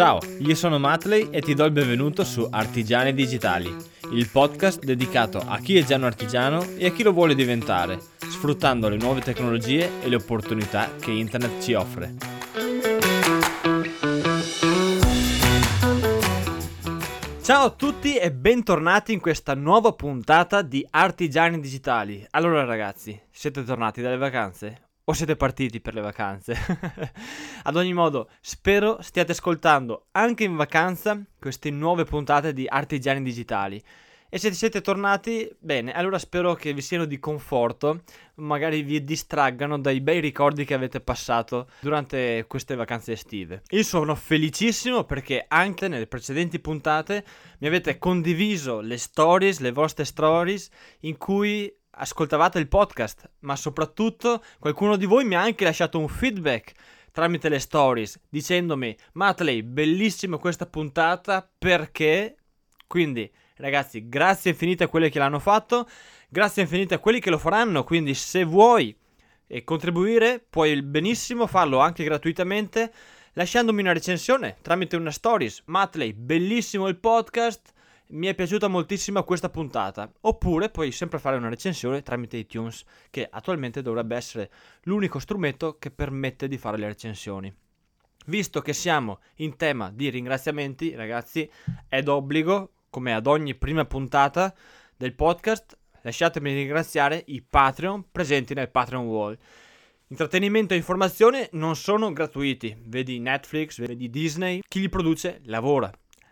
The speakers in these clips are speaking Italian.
Ciao, io sono Matley e ti do il benvenuto su Artigiani Digitali, il podcast dedicato a chi è già un artigiano e a chi lo vuole diventare, sfruttando le nuove tecnologie e le opportunità che internet ci offre. Ciao a tutti e bentornati in questa nuova puntata di Artigiani Digitali. Allora ragazzi, siete tornati dalle vacanze? O siete partiti per le vacanze. Ad ogni modo, spero stiate ascoltando anche in vacanza queste nuove puntate di Artigiani Digitali. E se siete tornati, bene, allora spero che vi siano di conforto, magari vi distraggano dai bei ricordi che avete passato durante queste vacanze estive. Io sono felicissimo perché anche nelle precedenti puntate mi avete condiviso le stories, le vostre stories, in cui ascoltavate il podcast, ma soprattutto qualcuno di voi mi ha anche lasciato un feedback tramite le stories dicendomi Matley, bellissima questa puntata perché... Quindi ragazzi, grazie infinite a quelli che l'hanno fatto, grazie infinite a quelli che lo faranno, quindi se vuoi contribuire puoi benissimo farlo anche gratuitamente lasciandomi una recensione tramite una stories. Matley, bellissimo il podcast mi è piaciuta moltissimo questa puntata. Oppure puoi sempre fare una recensione tramite iTunes, che attualmente dovrebbe essere l'unico strumento che permette di fare le recensioni. Visto che siamo in tema di ringraziamenti, ragazzi, è d'obbligo, come ad ogni prima puntata del podcast, lasciatemi ringraziare i Patreon presenti nel Patreon Wall. Intrattenimento e informazione non sono gratuiti, vedi Netflix, vedi Disney, chi li produce lavora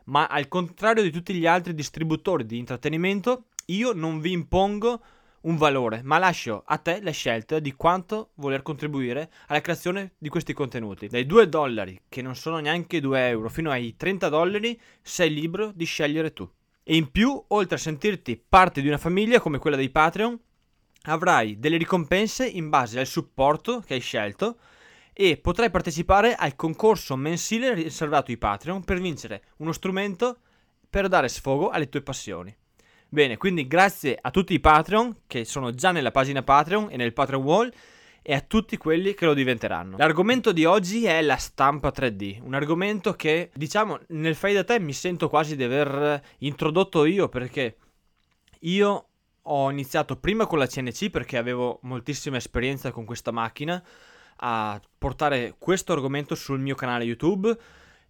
ma al contrario di tutti gli altri distributori di intrattenimento, io non vi impongo un valore, ma lascio a te la scelta di quanto voler contribuire alla creazione di questi contenuti. Dai 2 dollari, che non sono neanche 2 euro, fino ai 30 dollari, sei libero di scegliere tu. E in più, oltre a sentirti parte di una famiglia come quella dei Patreon, avrai delle ricompense in base al supporto che hai scelto e potrai partecipare al concorso mensile riservato ai Patreon per vincere uno strumento per dare sfogo alle tue passioni. Bene, quindi grazie a tutti i Patreon che sono già nella pagina Patreon e nel Patreon Wall e a tutti quelli che lo diventeranno. L'argomento di oggi è la stampa 3D, un argomento che diciamo nel fai da te mi sento quasi di aver introdotto io perché io ho iniziato prima con la CNC perché avevo moltissima esperienza con questa macchina a portare questo argomento sul mio canale YouTube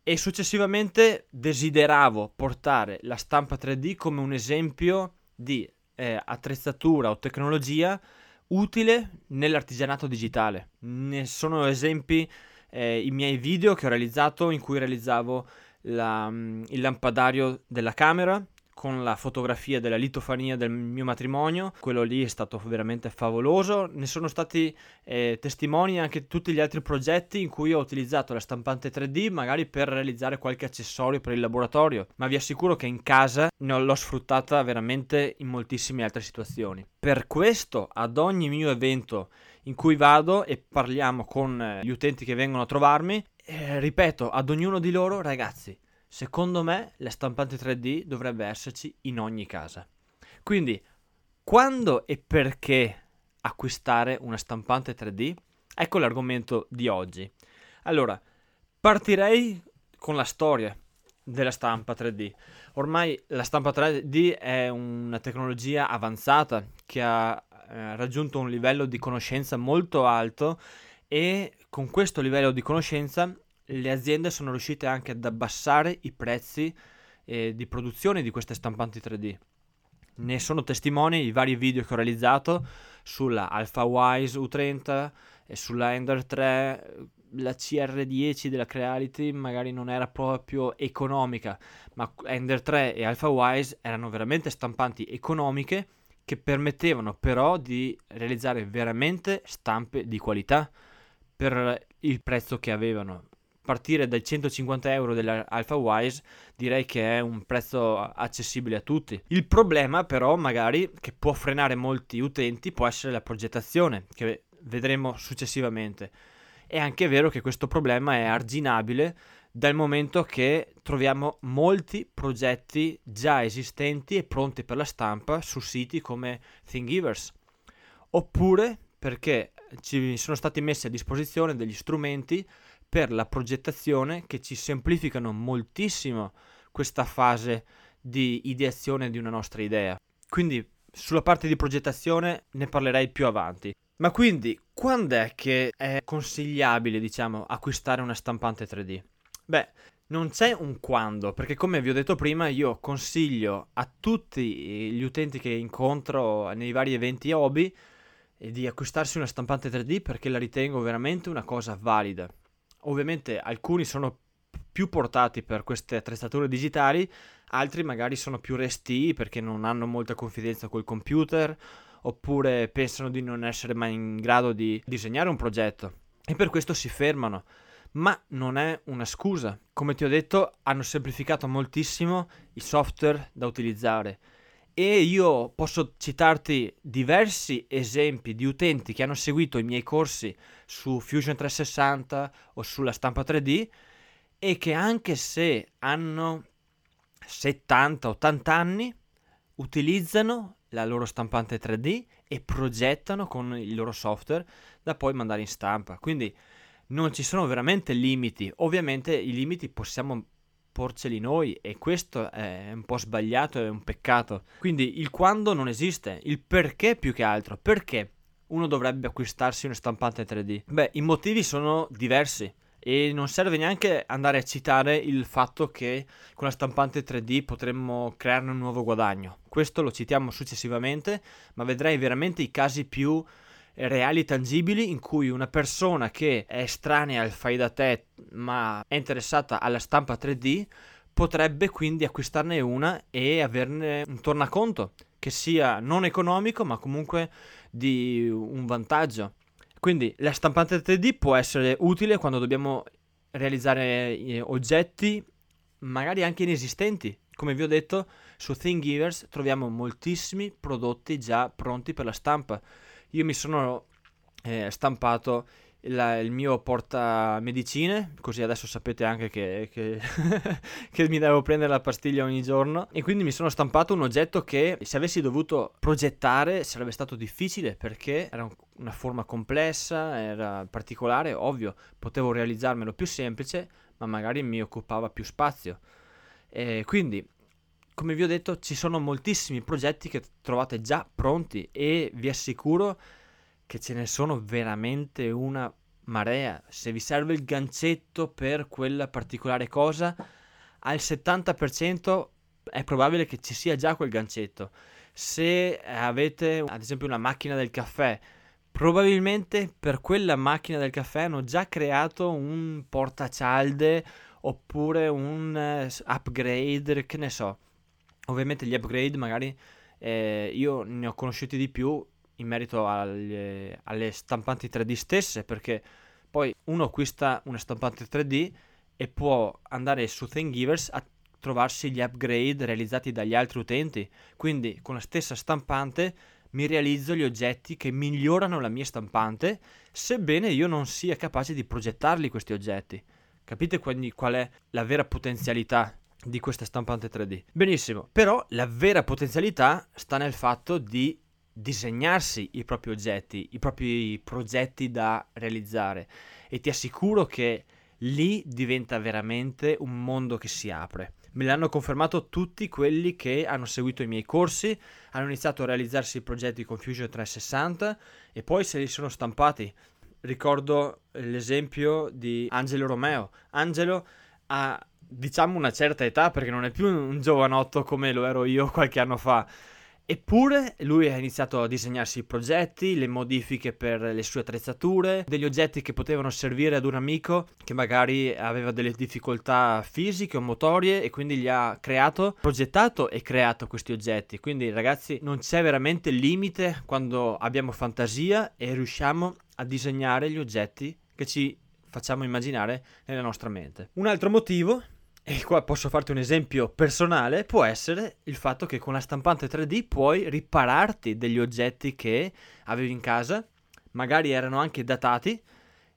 e successivamente desideravo portare la stampa 3D come un esempio di eh, attrezzatura o tecnologia utile nell'artigianato digitale. Ne sono esempi eh, i miei video che ho realizzato in cui realizzavo la, mm, il lampadario della camera con la fotografia della litofania del mio matrimonio, quello lì è stato veramente favoloso, ne sono stati eh, testimoni anche tutti gli altri progetti in cui ho utilizzato la stampante 3D magari per realizzare qualche accessorio per il laboratorio, ma vi assicuro che in casa l'ho sfruttata veramente in moltissime altre situazioni. Per questo ad ogni mio evento in cui vado e parliamo con eh, gli utenti che vengono a trovarmi, eh, ripeto ad ognuno di loro ragazzi, Secondo me la stampante 3D dovrebbe esserci in ogni casa. Quindi, quando e perché acquistare una stampante 3D? Ecco l'argomento di oggi. Allora, partirei con la storia della stampa 3D. Ormai la stampa 3D è una tecnologia avanzata che ha eh, raggiunto un livello di conoscenza molto alto e con questo livello di conoscenza le aziende sono riuscite anche ad abbassare i prezzi eh, di produzione di queste stampanti 3D. Ne sono testimoni i vari video che ho realizzato sulla AlphaWise U30 e sulla Ender 3. La CR10 della Creality magari non era proprio economica, ma Ender 3 e AlphaWise erano veramente stampanti economiche che permettevano però di realizzare veramente stampe di qualità per il prezzo che avevano partire dai 150 euro dell'Alpha Wise direi che è un prezzo accessibile a tutti. Il problema però magari che può frenare molti utenti può essere la progettazione che vedremo successivamente. È anche vero che questo problema è arginabile dal momento che troviamo molti progetti già esistenti e pronti per la stampa su siti come Thingiverse. Oppure perché ci sono stati messi a disposizione degli strumenti per la progettazione che ci semplificano moltissimo questa fase di ideazione di una nostra idea. Quindi sulla parte di progettazione ne parlerei più avanti. Ma quindi, quando è che è consigliabile, diciamo, acquistare una stampante 3D? Beh, non c'è un quando, perché come vi ho detto prima, io consiglio a tutti gli utenti che incontro nei vari eventi hobby di acquistarsi una stampante 3D perché la ritengo veramente una cosa valida. Ovviamente alcuni sono più portati per queste attrezzature digitali, altri magari sono più resti perché non hanno molta confidenza col computer oppure pensano di non essere mai in grado di disegnare un progetto e per questo si fermano. Ma non è una scusa. Come ti ho detto, hanno semplificato moltissimo i software da utilizzare. E io posso citarti diversi esempi di utenti che hanno seguito i miei corsi su Fusion 360 o sulla stampa 3D e che anche se hanno 70-80 anni utilizzano la loro stampante 3D e progettano con il loro software da poi mandare in stampa. Quindi non ci sono veramente limiti. Ovviamente i limiti possiamo porceli noi e questo è un po' sbagliato, è un peccato. Quindi il quando non esiste, il perché più che altro. Perché uno dovrebbe acquistarsi una stampante 3D? Beh, i motivi sono diversi e non serve neanche andare a citare il fatto che con la stampante 3D potremmo crearne un nuovo guadagno. Questo lo citiamo successivamente, ma vedrei veramente i casi più reali tangibili in cui una persona che è estranea al fai da te ma è interessata alla stampa 3D potrebbe quindi acquistarne una e averne un tornaconto che sia non economico ma comunque di un vantaggio. Quindi la stampante 3D può essere utile quando dobbiamo realizzare eh, oggetti magari anche inesistenti. Come vi ho detto, su Thingiverse troviamo moltissimi prodotti già pronti per la stampa. Io mi sono eh, stampato il, il mio porta medicine, così adesso sapete anche che, che, che, mi devo prendere la pastiglia ogni giorno. E quindi mi sono stampato un oggetto che se avessi dovuto progettare sarebbe stato difficile perché era un, una forma complessa, era particolare, ovvio, potevo realizzarmelo più semplice, ma magari mi occupava più spazio. E quindi come vi ho detto, ci sono moltissimi progetti che trovate già pronti e vi assicuro che ce ne sono veramente una marea. Se vi serve il gancetto per quella particolare cosa, al 70% è probabile che ci sia già quel gancetto. Se avete ad esempio una macchina del caffè, probabilmente per quella macchina del caffè hanno già creato un portacialde oppure un eh, upgrade, che ne so. Ovviamente gli upgrade magari eh, io ne ho conosciuti di più in merito alle, alle stampanti 3D stesse, perché poi uno acquista una stampante 3D e può andare su Thingiverse a trovarsi gli upgrade realizzati dagli altri utenti. Quindi con la stessa stampante mi realizzo gli oggetti che migliorano la mia stampante, sebbene io non sia capace di progettarli questi oggetti. Capite quindi qual è la vera potenzialità di questa stampante 3D? Benissimo, però la vera potenzialità sta nel fatto di disegnarsi i propri oggetti, i propri progetti da realizzare e ti assicuro che lì diventa veramente un mondo che si apre. Me l'hanno confermato tutti quelli che hanno seguito i miei corsi, hanno iniziato a realizzarsi i progetti con Fusion 360 e poi se li sono stampati. Ricordo l'esempio di Angelo Romeo. Angelo ha diciamo una certa età perché non è più un giovanotto come lo ero io qualche anno fa Eppure lui ha iniziato a disegnarsi i progetti, le modifiche per le sue attrezzature, degli oggetti che potevano servire ad un amico che magari aveva delle difficoltà fisiche o motorie e quindi gli ha creato, progettato e creato questi oggetti. Quindi ragazzi non c'è veramente limite quando abbiamo fantasia e riusciamo a disegnare gli oggetti che ci facciamo immaginare nella nostra mente. Un altro motivo e qua posso farti un esempio personale, può essere il fatto che con la stampante 3D puoi ripararti degli oggetti che avevi in casa, magari erano anche datati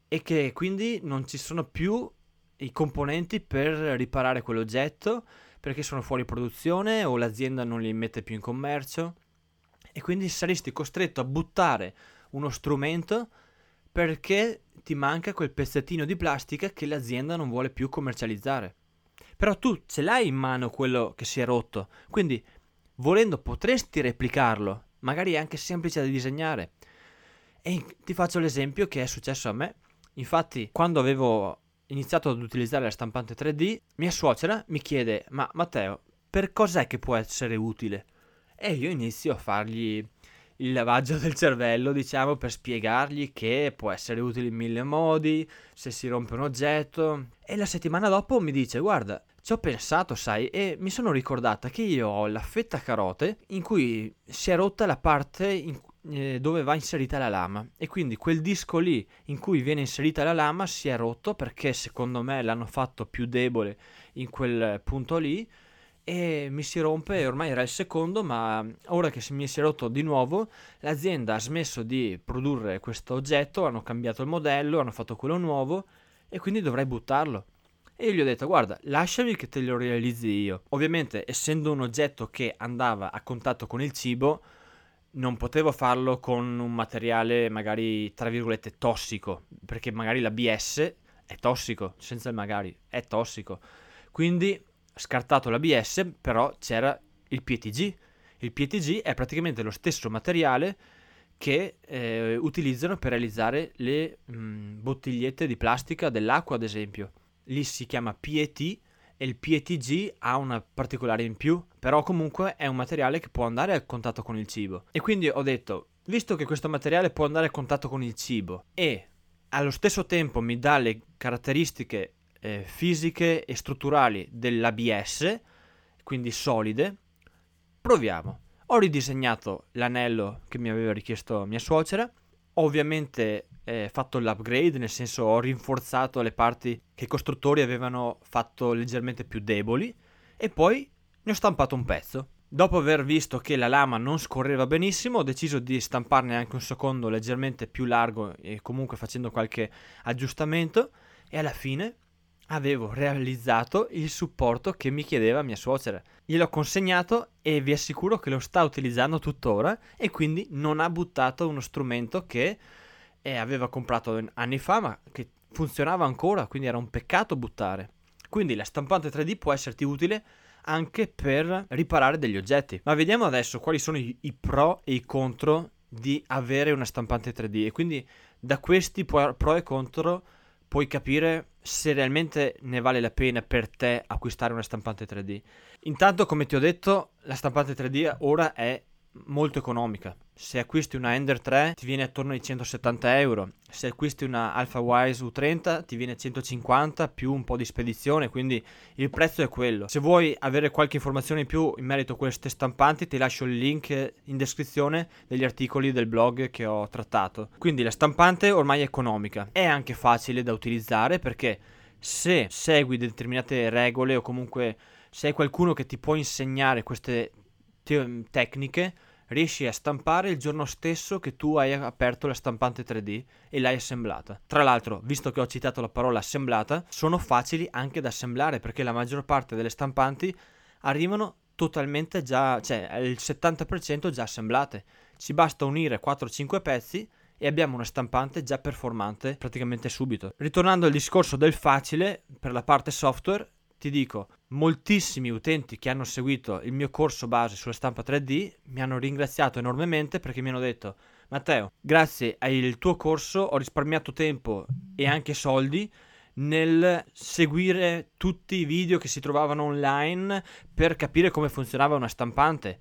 e che quindi non ci sono più i componenti per riparare quell'oggetto perché sono fuori produzione o l'azienda non li mette più in commercio e quindi saresti costretto a buttare uno strumento perché ti manca quel pezzettino di plastica che l'azienda non vuole più commercializzare. Però tu ce l'hai in mano quello che si è rotto, quindi volendo potresti replicarlo, magari è anche semplice da disegnare. E ti faccio l'esempio che è successo a me. Infatti, quando avevo iniziato ad utilizzare la stampante 3D, mia suocera mi chiede: Ma Matteo, per cos'è che può essere utile? E io inizio a fargli il lavaggio del cervello, diciamo, per spiegargli che può essere utile in mille modi, se si rompe un oggetto. E la settimana dopo mi dice, guarda, ci ho pensato, sai, e mi sono ricordata che io ho la fetta carote in cui si è rotta la parte in, eh, dove va inserita la lama e quindi quel disco lì in cui viene inserita la lama si è rotto perché secondo me l'hanno fatto più debole in quel punto lì e mi si rompe, ormai era il secondo, ma ora che mi si è rotto di nuovo, l'azienda ha smesso di produrre questo oggetto, hanno cambiato il modello, hanno fatto quello nuovo e quindi dovrei buttarlo. E io gli ho detto, guarda, lasciami che te lo realizzi io. Ovviamente, essendo un oggetto che andava a contatto con il cibo, non potevo farlo con un materiale magari, tra virgolette, tossico, perché magari l'ABS è tossico, senza il magari, è tossico. Quindi scartato l'ABS, però c'era il PETG. Il PETG è praticamente lo stesso materiale che eh, utilizzano per realizzare le mh, mm, bottigliette di plastica dell'acqua, ad esempio. Lì si chiama PET e il PETG ha una particolare in più, però comunque è un materiale che può andare a contatto con il cibo. E quindi ho detto, visto che questo materiale può andare a contatto con il cibo e allo stesso tempo mi dà le caratteristiche eh, fisiche e strutturali dell'ABS, quindi solide, proviamo. Ho ridisegnato l'anello che mi aveva richiesto mia suocera, ho ovviamente eh, fatto l'upgrade, nel senso ho rinforzato le parti che i costruttori avevano fatto leggermente più deboli e poi ne ho stampato un pezzo. Dopo aver visto che la lama non scorreva benissimo, ho deciso di stamparne anche un secondo leggermente più largo e comunque facendo qualche aggiustamento e alla fine avevo realizzato il supporto che mi chiedeva mia suocera. Gliel'ho consegnato e vi assicuro che lo sta utilizzando tuttora e quindi non ha buttato uno strumento che eh, aveva comprato anni fa ma che funzionava ancora, quindi era un peccato buttare. Quindi la stampante 3D può esserti utile anche per riparare degli oggetti. Ma vediamo adesso quali sono i, i pro e i contro di avere una stampante 3D e quindi da questi pro e contro puoi capire se realmente ne vale la pena per te acquistare una stampante 3D. Intanto, come ti ho detto, la stampante 3D ora è molto economica. Se acquisti una Ender 3 ti viene attorno ai 170 euro, se acquisti una AlphaWise U30 ti viene 150 più un po' di spedizione, quindi il prezzo è quello. Se vuoi avere qualche informazione in più in merito a queste stampanti ti lascio il link in descrizione degli articoli del blog che ho trattato. Quindi la stampante ormai è economica, è anche facile da utilizzare perché se segui determinate regole o comunque se hai qualcuno che ti può insegnare queste te- tecniche riesci a stampare il giorno stesso che tu hai aperto la stampante 3D e l'hai assemblata. Tra l'altro, visto che ho citato la parola assemblata, sono facili anche da assemblare perché la maggior parte delle stampanti arrivano totalmente già, cioè il 70% già assemblate. Ci basta unire 4-5 pezzi e abbiamo una stampante già performante praticamente subito. Ritornando al discorso del facile, per la parte software, ti dico, moltissimi utenti che hanno seguito il mio corso base sulla stampa 3D mi hanno ringraziato enormemente perché mi hanno detto Matteo, grazie al tuo corso ho risparmiato tempo e anche soldi nel seguire tutti i video che si trovavano online per capire come funzionava una stampante.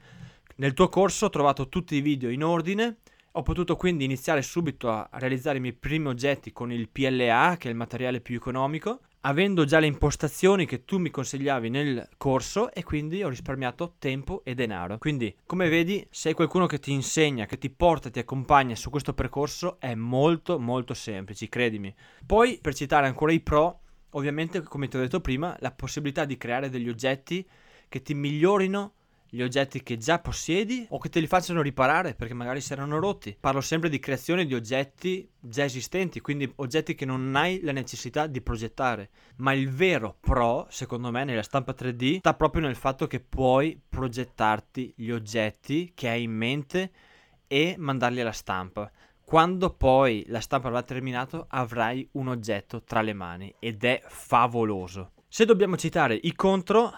Nel tuo corso ho trovato tutti i video in ordine, ho potuto quindi iniziare subito a realizzare i miei primi oggetti con il PLA, che è il materiale più economico, avendo già le impostazioni che tu mi consigliavi nel corso e quindi ho risparmiato tempo e denaro. Quindi, come vedi, se hai qualcuno che ti insegna, che ti porta ti accompagna su questo percorso, è molto molto semplice, credimi. Poi, per citare ancora i pro, ovviamente, come ti ho detto prima, la possibilità di creare degli oggetti che ti migliorino gli oggetti che già possiedi o che te li facciano riparare perché magari si erano rotti. Parlo sempre di creazione di oggetti già esistenti, quindi oggetti che non hai la necessità di progettare. Ma il vero pro, secondo me, nella stampa 3D sta proprio nel fatto che puoi progettarti gli oggetti che hai in mente e mandarli alla stampa. quando poi la stampa avrà terminato avrai un oggetto tra le mani ed è favoloso. Se dobbiamo citare i contro,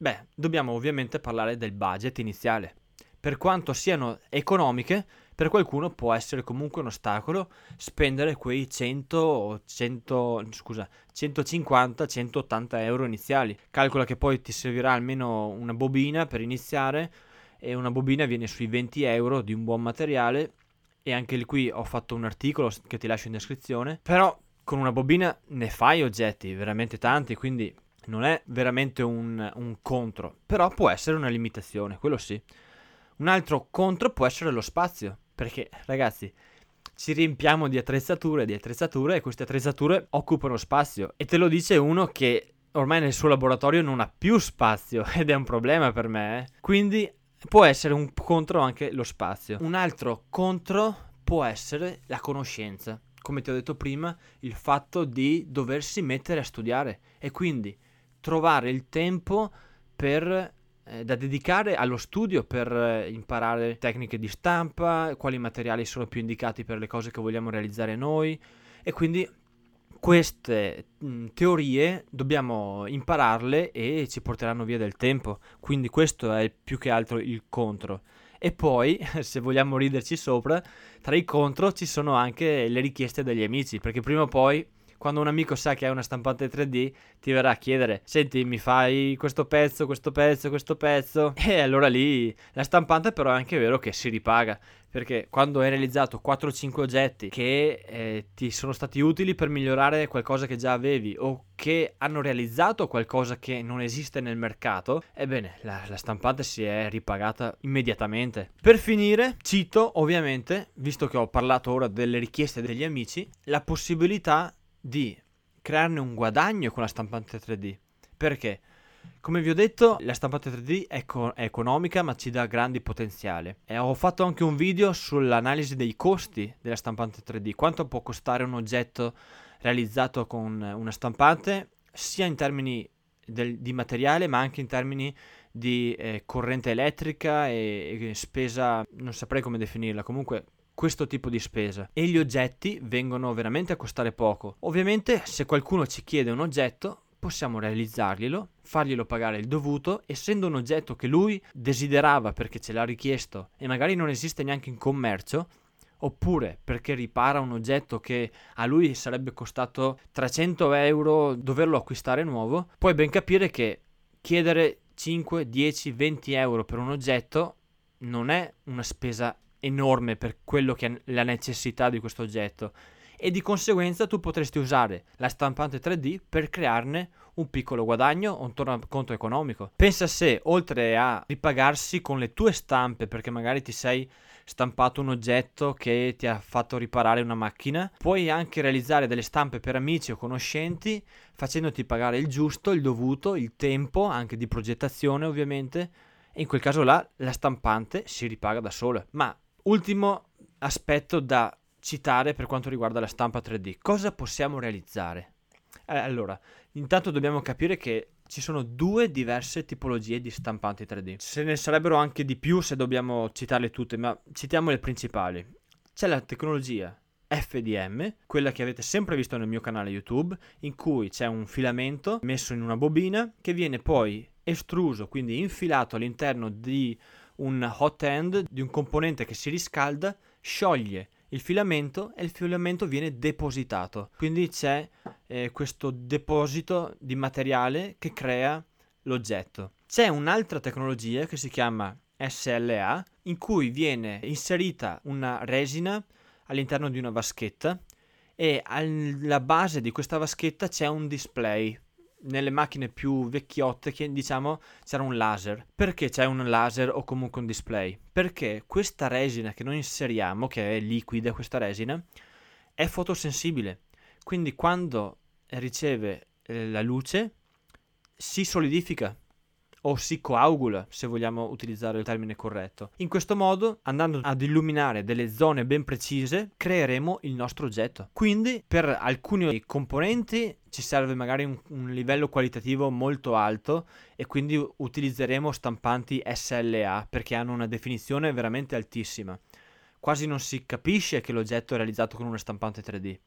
beh, dobbiamo ovviamente parlare del budget iniziale. Per quanto siano economiche, per qualcuno può essere comunque un ostacolo spendere quei 100 100, scusa, 150, 180 euro iniziali. Calcola che poi ti servirà almeno una bobina per iniziare e una bobina viene sui 20 euro di un buon materiale e anche qui ho fatto un articolo che ti lascio in descrizione, però con una bobina ne fai oggetti, veramente tanti, quindi non è veramente un, un contro, però può essere una limitazione, quello sì. Un altro contro può essere lo spazio. Perché, ragazzi, ci riempiamo di attrezzature, di attrezzature e queste attrezzature occupano spazio. E te lo dice uno che ormai nel suo laboratorio non ha più spazio ed è un problema per me. Eh? Quindi può essere un contro anche lo spazio. Un altro contro può essere la conoscenza. Come ti ho detto prima, il fatto di doversi mettere a studiare e quindi trovare il tempo per eh, da dedicare allo studio per eh, imparare tecniche di stampa, quali materiali sono più indicati per le cose che vogliamo realizzare noi e quindi queste mh, teorie dobbiamo impararle e ci porteranno via del tempo, quindi questo è più che altro il contro. E poi, se vogliamo riderci sopra, tra i contro ci sono anche le richieste degli amici, perché prima o poi quando un amico sa che hai una stampante 3D, ti verrà a chiedere: Senti, mi fai questo pezzo, questo pezzo, questo pezzo. E allora lì la stampante, però, è anche vero che si ripaga. Perché quando hai realizzato 4-5 oggetti che eh, ti sono stati utili per migliorare qualcosa che già avevi o che hanno realizzato qualcosa che non esiste nel mercato, ebbene la, la stampante si è ripagata immediatamente. Per finire, cito ovviamente, visto che ho parlato ora delle richieste degli amici, la possibilità di crearne un guadagno con la stampante 3D. Perché? Come vi ho detto, la stampante 3D è, co- è economica ma ci dà grandi potenziale. E ho fatto anche un video sull'analisi dei costi della stampante 3D. Quanto può costare un oggetto realizzato con una stampante, sia in termini del, di materiale ma anche in termini di eh, corrente elettrica e, e spesa, non saprei come definirla, comunque questo tipo di spesa e gli oggetti vengono veramente a costare poco. Ovviamente se qualcuno ci chiede un oggetto possiamo realizzarglielo, farglielo pagare il dovuto, essendo un oggetto che lui desiderava perché ce l'ha richiesto e magari non esiste neanche in commercio, oppure perché ripara un oggetto che a lui sarebbe costato 300 euro doverlo acquistare nuovo, puoi ben capire che chiedere 5, 10, 20 euro per un oggetto non è una spesa enorme per quello che è la necessità di questo oggetto e di conseguenza tu potresti usare la stampante 3D per crearne un piccolo guadagno o un tornaconto economico. Pensa se oltre a ripagarsi con le tue stampe perché magari ti sei stampato un oggetto che ti ha fatto riparare una macchina, puoi anche realizzare delle stampe per amici o conoscenti facendoti pagare il giusto, il dovuto, il tempo anche di progettazione ovviamente e in quel caso là la stampante si ripaga da sola. Ma Ultimo aspetto da citare per quanto riguarda la stampa 3D. Cosa possiamo realizzare? Eh, allora, intanto dobbiamo capire che ci sono due diverse tipologie di stampanti 3D. Ce ne sarebbero anche di più se dobbiamo citarle tutte, ma citiamo le principali. C'è la tecnologia FDM, quella che avete sempre visto nel mio canale YouTube, in cui c'è un filamento messo in una bobina che viene poi estruso, quindi infilato all'interno di un hot end di un componente che si riscalda, scioglie il filamento e il filamento viene depositato. Quindi c'è eh, questo deposito di materiale che crea l'oggetto. C'è un'altra tecnologia che si chiama SLA in cui viene inserita una resina all'interno di una vaschetta e alla base di questa vaschetta c'è un display nelle macchine più vecchiotte che diciamo c'era un laser. Perché c'è un laser o comunque un display? Perché questa resina che noi inseriamo, che è liquida questa resina, è fotosensibile. Quindi quando riceve eh, la luce si solidifica o si coagula, se vogliamo utilizzare il termine corretto. In questo modo, andando ad illuminare delle zone ben precise, creeremo il nostro oggetto. Quindi, per alcuni componenti ci serve magari un, un livello qualitativo molto alto e quindi utilizzeremo stampanti SLA perché hanno una definizione veramente altissima. quasi non si capisce che l'oggetto è realizzato con una stampante 3D.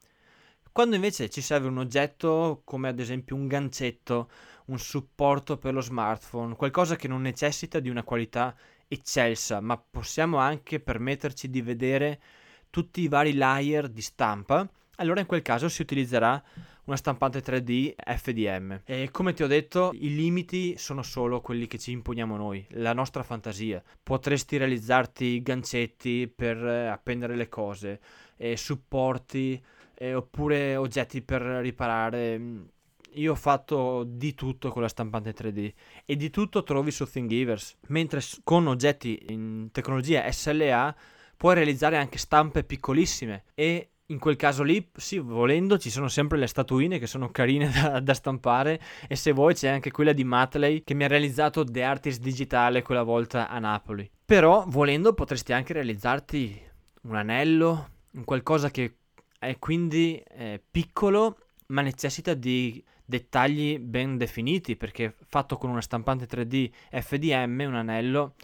Quando invece ci serve un oggetto come ad esempio un gancetto, un supporto per lo smartphone, qualcosa che non necessita di una qualità eccelsa, ma possiamo anche permetterci di vedere tutti i vari layer di stampa, allora in quel caso si utilizzerà una stampante 3D FDM. E come ti ho detto, i limiti sono solo quelli che ci imponiamo noi, la nostra fantasia. Potresti realizzarti gancetti per eh, appendere le cose, eh, supporti eh, oppure oggetti per riparare. Io ho fatto di tutto con la stampante 3D e di tutto trovi su Thingiverse, mentre con oggetti in tecnologia SLA puoi realizzare anche stampe piccolissime e in quel caso lì, sì, volendo, ci sono sempre le statuine che sono carine da, da, stampare e se vuoi c'è anche quella di Matley che mi ha realizzato The Artist Digitale quella volta a Napoli. Però, volendo, potresti anche realizzarti un anello, un qualcosa che è quindi eh, piccolo ma necessita di dettagli ben definiti perché fatto con una stampante 3D FDM un anello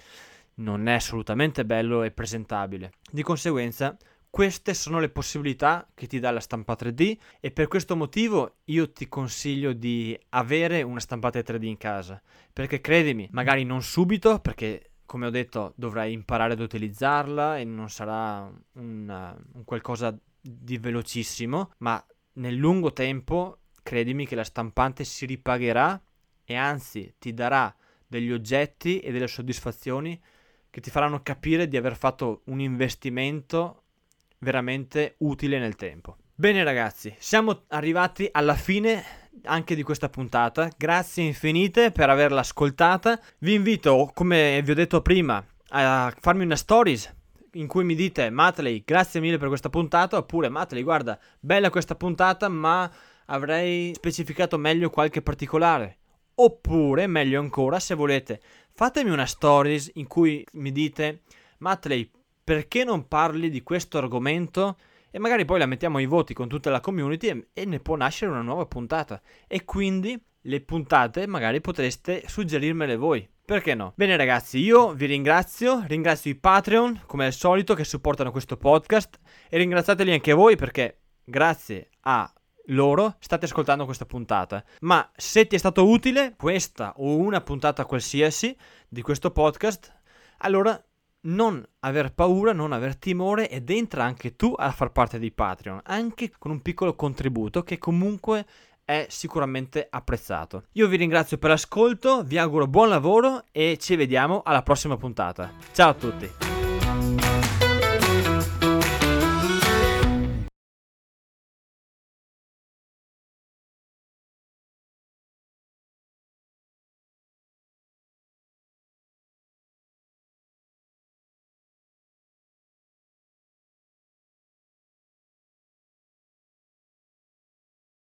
non è assolutamente bello e presentabile. Di conseguenza queste sono le possibilità che ti dà la stampa 3D e per questo motivo io ti consiglio di avere una stampata 3D in casa, perché credimi, magari non subito, perché come ho detto dovrai imparare ad utilizzarla e non sarà un, un qualcosa di velocissimo, ma nel lungo tempo credimi che la stampante si ripagherà e anzi ti darà degli oggetti e delle soddisfazioni che ti faranno capire di aver fatto un investimento veramente utile nel tempo. Bene ragazzi, siamo arrivati alla fine anche di questa puntata. Grazie infinite per averla ascoltata. Vi invito, come vi ho detto prima, a farmi una stories in cui mi dite Matley, grazie mille per questa puntata, oppure Matley, guarda, bella questa puntata, ma avrei specificato meglio qualche particolare. Oppure, meglio ancora, se volete, fatemi una stories in cui mi dite Matley, perché non parli di questo argomento? E magari poi la mettiamo ai voti con tutta la community e, ne può nascere una nuova puntata. E quindi le puntate magari potreste suggerirmele voi. Perché no? Bene ragazzi, io vi ringrazio, ringrazio i Patreon come al solito che supportano questo podcast e ringraziateli anche voi perché grazie a loro state ascoltando questa puntata. Ma se ti è stato utile questa o una puntata qualsiasi di questo podcast, allora non aver paura, non aver timore ed entra anche tu a far parte di Patreon, anche con un piccolo contributo che comunque è sicuramente apprezzato. Io vi ringrazio per l'ascolto, vi auguro buon lavoro e ci vediamo alla prossima puntata. Ciao a tutti!